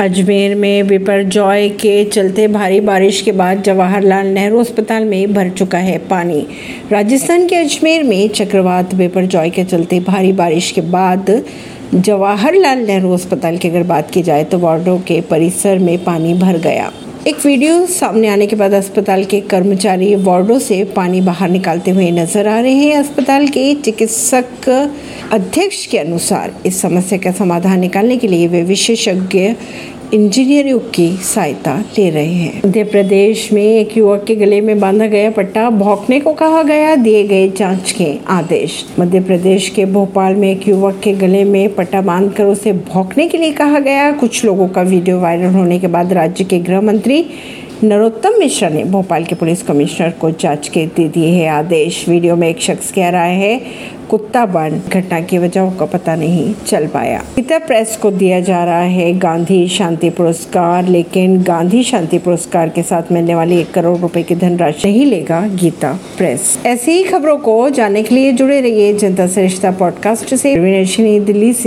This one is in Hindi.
अजमेर में विपरजॉय के चलते भारी बारिश के बाद जवाहरलाल नेहरू अस्पताल में भर चुका है पानी। राजस्थान के अजमेर में चक्रवात विपरजॉय के चलते भारी बारिश के बाद जवाहरलाल नेहरू अस्पताल की अगर बात की जाए तो वार्डों के परिसर में पानी भर गया। एक वीडियो सामने आने के बाद अस्पताल के कर्मचारी वार्डो से पानी बाहर निकालते हुए नज़र आ रहे हैं। अस्पताल के चिकित्सक अध्यक्ष के अनुसार इस समस्या का समाधान निकालने के लिए वे विशेषज्ञ इंजीनियरों की सहायता ले रहे हैं। मध्य प्रदेश में एक युवक के गले में बांधा गया पट्टा भौंकने को कहा गया, दिए गए जाँच के आदेश। मध्य प्रदेश के भोपाल में एक युवक के गले में पट्टा बांधकर उसे भौंकने के लिए कहा गया। कुछ लोगों का वीडियो वायरल होने के बाद राज्य के गृह मंत्री नरोत्तम मिश्रा ने भोपाल के पुलिस कमिश्नर को जाँच के दे दिए हैं आदेश। वीडियो में एक शख्स कह रहा है, कुत्ता बन। घटना की वजह का पता नहीं चल पाया। गीता प्रेस को दिया जा रहा है गांधी शांति पुरस्कार, लेकिन गांधी शांति पुरस्कार के साथ मिलने वाली एक करोड़ रुपए की धनराशि नहीं लेगा गीता प्रेस। ऐसी ही खबरों को जानने के लिए जुड़े रहिए जनता रिश्ता पॉडकास्ट से। दिल्ली से।